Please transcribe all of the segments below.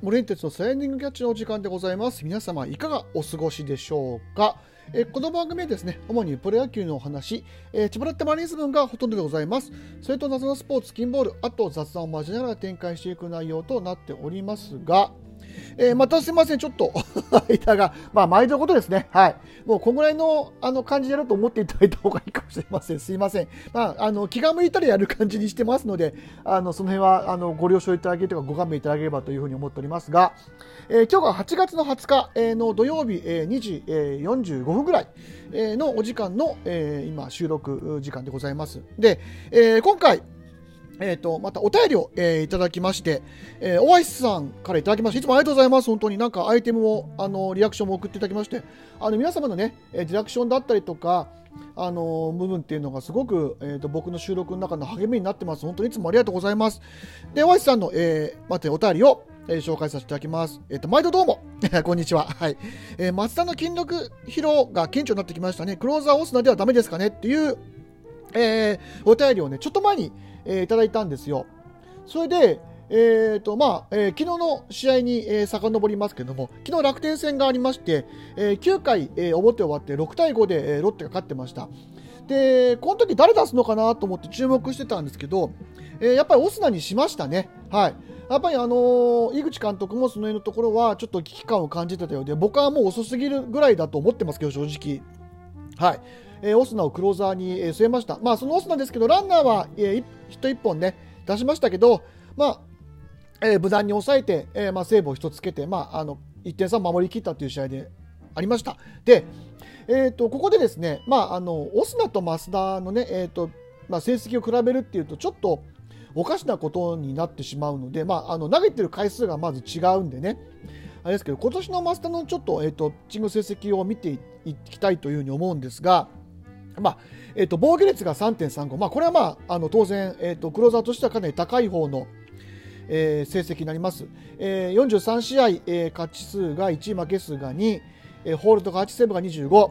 はい、モレンテツのスライディングキャッチのお時間でございます。皆様いかがお過ごしでしょうか？えこの番組はですね、主にプロ野球のお話、えー、千葉ロッテマリーンズ分がほとんどでございます。それと謎のスポーツ、キンボール、あと雑談を交えながら展開していく内容となっておりますが、えーまたすいません、ちょっと 間が、まあ、毎度のことですね。はい。もう、こんぐらいの、あの、感じでやると思っていただいた方がいいかもしれません。すいません。まあ、あの、気が向いたらやる感じにしてますので、あの、その辺は、あの、ご了承いただけるとか、ご勘弁いただければというふうに思っておりますが、えー今日が8月の20日えの土曜日、え2時、え45分ぐらいえのお時間の、えー今、収録時間でございます。で、えー今回、えー、とまたお便りを、えーいただきまして、えーオアシスさんからいただきまして、いつもありがとうございます、本当になんかアイテムを、あのリアクションも送っていただきまして、あの皆様のね、えーリアクションだったりとか、あの部分っていうのがすごく、えー、と僕の収録の中の励みになってます。本当にいつもありがとうございます。で、オアシスさんの、えー、待って、お便りを、えー紹介させていただきます。えっ、と、毎度どうも。こんにちは。はい。えー松田の筋力疲労が顕著になってきましたね。クローザーオスナではダメですかねっていう、えお便りをね、ちょっと前に、えーいただいたんですよ。それで、えーとまあえー昨日の試合に、えー遡りますけども、昨日楽天戦がありまして、えー9回、えー表終わって6対5で、えーロッテが勝ってました。で、この時誰出すのかなと思って注目してたんですけど、えーやっぱりオスナにしましたね。はい。やっぱりあのー井口監督もその辺のところはちょっと危機感を感じてたようで、僕はもう遅すぎるぐらいだと思ってますけど、正直。はい。えーオスナをクローザーに、えー据えました。まあ、そのオスナですけど、ランナーは、えーヒット1本ね、出しましたけど、まあ、えー無難に抑えて、えーまあ、セーブを1つつけて、まあ、あの1点差を守り切ったという試合でありました。で、えー、とここでですね、まあ、あのオスナと増田のね、えーとまあ、成績を比べるっていうと、ちょっとおかしなことになってしまうので、まあ、あの投げてる回数がまず違うんでね、あれですけど、今年の増田のちょっと,、えー、とピッチング成績を見ていきたいというふうに思うんですが、まあえー、と防御率が3.35、まあ、これは、まあ、あの当然、えー、とクローザーとしてはかなり高い方の、えー成績になります。えー43試合、えー勝ち数が1、負け数が2、えーホールドが8、セーブが25、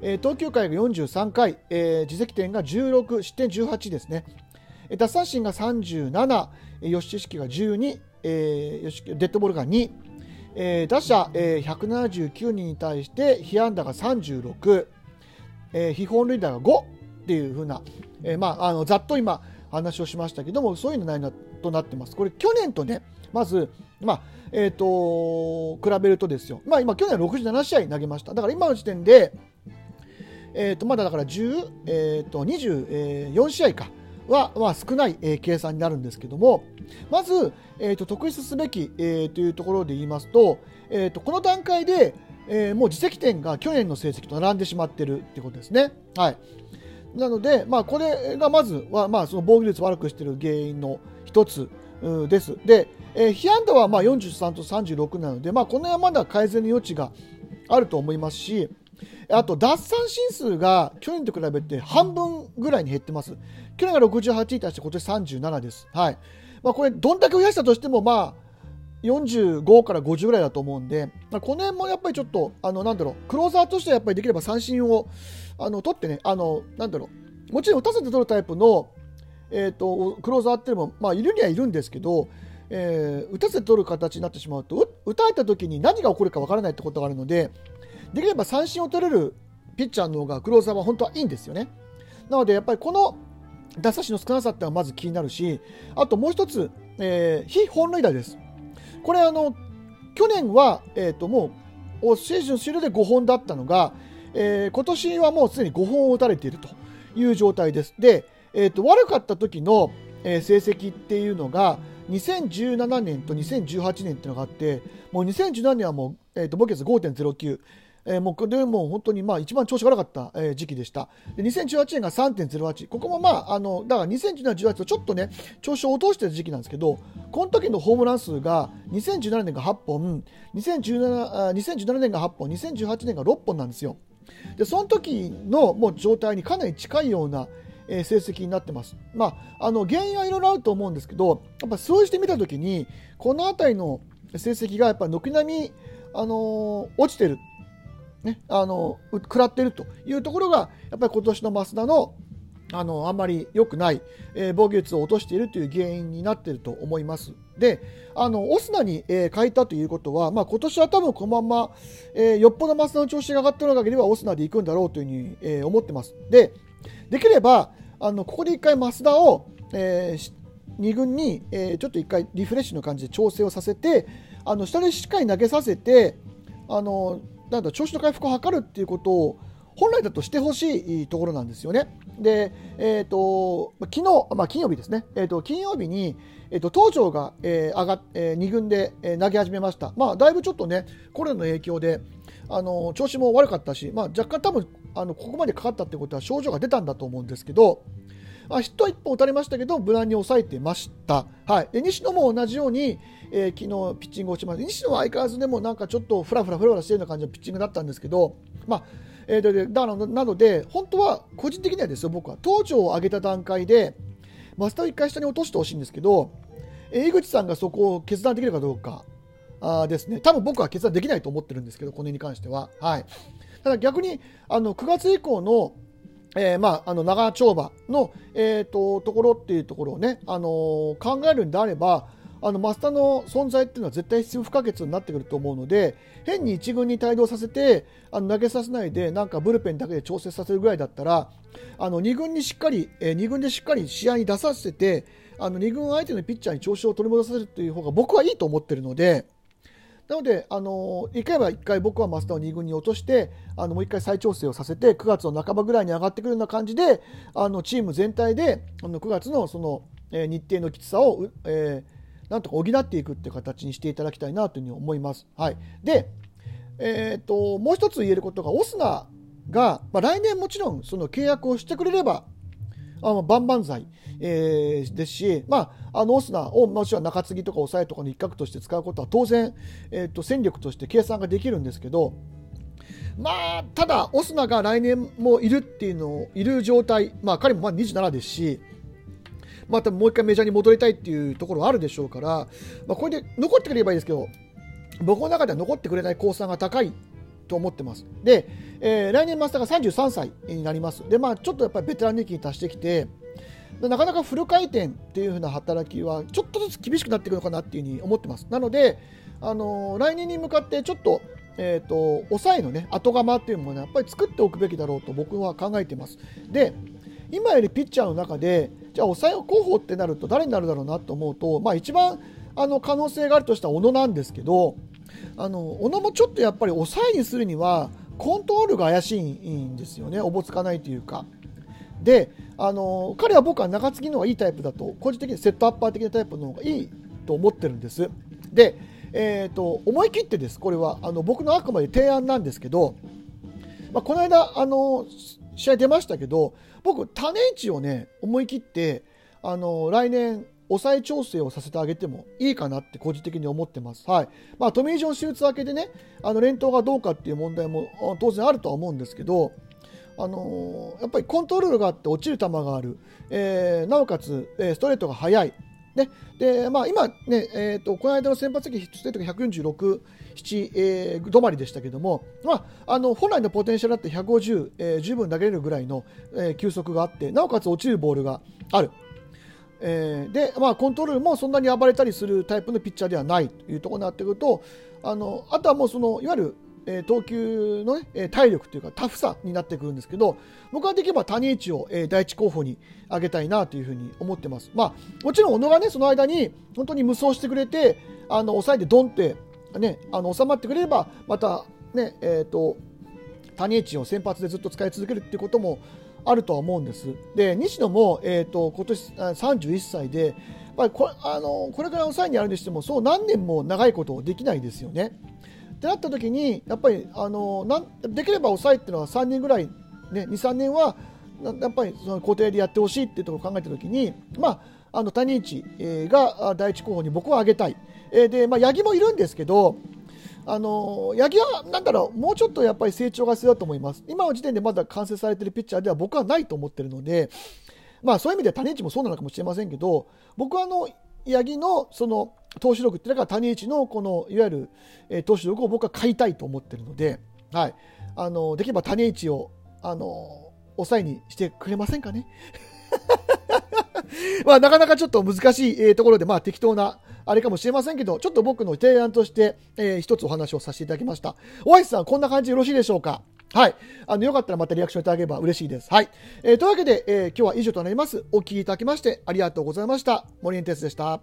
えー投球回が43回、えー自責点が16、失点18ですね。奪三振が37、えー吉木が12、えーデッドボールが2、えー打者、えー179人に対して被安打が36、えー、非本塁打が5っていう風な、えーまあ、あのざっと今話をしましたけどもそういうのないとなってます。これ去年とねまず、まあえー、と比べるとですよ、まあ、今去年は67試合投げましただから今の時点で、えー、とまだだから10、えー、と24試合かは、まあ、少ない、えー計算になるんですけどもまず、えー、と特筆すべき、えーというところで言いますと,、えー、とこの段階で、えーもう自責点が去年の成績と並んでしまってるってことですね。はいなので、まあ、これがまずは、まあ、その防御率悪くしている原因の一つです。で、えー、被安打はまあ43と36なので、まあ、この辺はまだ改善の余地があると思いますし、あと奪三振数が去年と比べて半分ぐらいに減ってます。去年が68に対して今年37です。はい。まあ、これ、どんだけ増やしたとしても、まあ、45から50ぐらいだと思うんで、まあ、この辺もやっぱりちょっと、あの、なんだろう、クローザーとしてはやっぱりできれば三振を、あの、取ってね、あの、なんだろう、もちろん打たせて取るタイプの、えっ、と、クローザーっていうのも、まあ、いるにはいるんですけど、えー打たせて取る形になってしまうと、打たれた時に何が起こるかわからないってことがあるので、できれば三振を取れるピッチャーの方がクローザーは本当はいいんですよね。なので、やっぱりこの打差しの少なさってのはまず気になるし、あともう一つ、えー非本塁打です。これあの去年は、えー、ともうシーズン終了で5本だったのが、えー今年はもうすでに5本を打たれているという状態です。で、えー、と悪かった時の、えー成績っていうのが2017年と2018年っていうのがあってもう2017年はもう、えー、とボケツ5.09えーもうでも本当にまあ一番調子が悪かった、えー時期でした。で2018年が3.08、ここもまああのだから2017年、18とちょっとね調子を落としてる時期なんですけど、この時のホームラン数が2017年が8本、2017 2017年が8本、2018年が6本なんですよ。でその時のもう状態にかなり近いような、えー成績になってます。まあ、あの原因はいろいろあると思うんですけど、やっぱ数字で見た時にこの辺りの成績がやっぱ軒並み、あのー落ちてるね、あの食らっているというところがやっぱり今年の増田のあのあんまり良くない、えー、防御率を落としているという原因になっていると思います。で、あのオスナに、えー、変えたということは、まあ、今年は多分このまま、えー、よっぽどマスダの調子が上がっている限りはオスナで行くんだろうというふうに、えー、思ってます。で、できればあのここで1回増田を、えー、2軍に、えー、ちょっと1回リフレッシュの感じで調整をさせてあの下でしっかり投げさせてあのなんだ調子の回復を図るっていうことを本来だとしてほしいところなんですよね。で、えーと、昨日、まあ、金曜日ですね、えーと、金曜日に、えーと、東條が、えー上がえー、2軍で、えー、投げ始めました、まあ、だいぶちょっとね、コロナの影響で、あの調子も悪かったし、まあ、若干多分あのここまでかかったってことは症状が出たんだと思うんですけど、まあ、ヒットは1本打たれましたけど、無難に抑えてました。はい、で西野も同じように、えー、昨日ピッチングをしました。西野は相変わらずでもなんかちょっとフラフラフラフラしてるような感じのピッチングだったんですけど、まあえー、でだなので、本当は個人的にはですよ、僕は東條を上げた段階で、マスターを1回下に落としてほしいんですけど、井口さんがそこを決断できるかどうかあですね、多分僕は決断できないと思ってるんですけど、この辺に関しては。はい、ただ逆にあの9月以降のえー、まあ、あの長丁場の、えーと、ところっていうところをね、あのー、考えるんであれば、あの増田の存在っていうのは絶対必要不可欠になってくると思うので変に1軍に帯同させてあの投げさせないでなんかブルペンだけで調整させるぐらいだったらあの2軍にしっかり、えー、2軍でしっかり試合に出させてあの2軍相手のピッチャーに調子を取り戻させるという方が僕はいいと思ってるので。なので、あの1回は1回僕は増田を2軍に落としてあのもう1回再調整をさせて9月の半ばぐらいに上がってくるような感じであのチーム全体であの9月のその、えー、日程のきつさを、えーなんとか補っていくっていう形にしていただきたいなというふうに思います。はい、で、えーと、もう一つ言えることがオスナが、まあ、来年もちろんその契約をしてくれればあの万々歳、えー、ですし、まあ、あのオスナをもちろん中継ぎとか抑えとかの一角として使うことは当然、えーと、戦力として計算ができるんですけど、まあ、ただ、オスナが来年もいるっていうのをいる状態、まあ、彼もまあ27ですし、またもう一回メジャーに戻りたいっていうところはあるでしょうから、まあ、これで残ってくれればいいですけど、僕の中では残ってくれない公算が高いと思ってます。で、えー、来年、マスターが33歳になります。で、まあ、ちょっとやっぱりベテラン年金に達してきて、なかなかフル回転っていう風な働きはちょっとずつ厳しくなっていくのかなっていう風に思ってます。なので、あのー、来年に向かってちょっと、えーと、抑えのね後釜っていうのものはやっぱり作っておくべきだろうと僕は考えてます。で、今よりピッチャーの中でじゃあ抑え候補ってなると誰になるだろうなと思うと、まあ、一番あの可能性があるとしたら小野なんですけどあの小野もちょっとやっぱり抑えにするにはコントロールが怪しいんですよねおぼつかないというか。であの彼は僕は中継ぎの方がいいタイプだと個人的にセットアッパー的なタイプの方がいいと思ってるんです。で、えーと、思い切ってですこれはあの僕のあくまで提案なんですけど、まあ、この間あの試合出ましたけど僕、種市をね思い切ってあの来年抑え調整をさせてあげてもいいかなって個人的に思ってます。はいまあ、トミー・ジョン手術明けでねあの連投がどうかっていう問題も当然あるとは思うんですけど、あのー、やっぱりコントロールがあって落ちる球がある、えー、なおかつ、えストレートが速い。ねでまあ、今ね、えーと、この間の先発機ストレートが146、7、えー、止まりでしたけども、まあ、あの本来のポテンシャルだって150、えー、十分投げれるぐらいの、えー、球速があってなおかつ落ちるボールがある。えー、で、まあ、コントロールもそんなに暴れたりするタイプのピッチャーではないというところになってくるとあのあとはもうそのいわゆるえー、投球の、ね、体力というかタフさになってくるんですけど僕はできれば谷市を、えー、第一候補に挙げたいなというふうに思ってます。まあ、もちろん小野がねその間に本当に無双してくれてあの抑えてドンってね、あの収まってくれればまた、ねえーと、谷内を先発でずっと使い続けるっていうこともあるとは思うんです。で西野も、えーと、今年31歳でやっぱりこれあのこれから抑えにやるにしてもそう何年も長いことできないですよね。ってなった時にやっぱりあのなんできれば抑えっていうのは3年ぐらい、ね、23年はやっぱりその固定でやってほしいっていうところを考えた時に、まあ、あの谷内が第一候補に僕は挙げたい。え、で、まあ、八木もいるんですけど、あの八木はなんだろうもうちょっとやっぱり成長が必要だと思います。今の時点でまだ完成されてるピッチャーでは僕はないと思ってるので、まあ、そういう意味では谷内もそうなのかもしれませんけど、僕はあの八木のその投手力っていうのが谷内のこのいわゆる、え、投手力を僕は買いたいと思ってるので、はい、あのできれば谷内をあの抑えにしてくれませんかね？まあ、なかなかちょっと難しい、えー、ところで、まあ、適当な、あれかもしれませんけど、ちょっと僕の提案として、えー、一つお話をさせていただきました。おいさん、こんな感じでよろしいでしょうか？はい。あの、よかったらまたリアクションいただければ嬉しいです。はい。えー、というわけで、えー、今日は以上となります。お聞きいただきましてありがとうございました。森エンテスでした。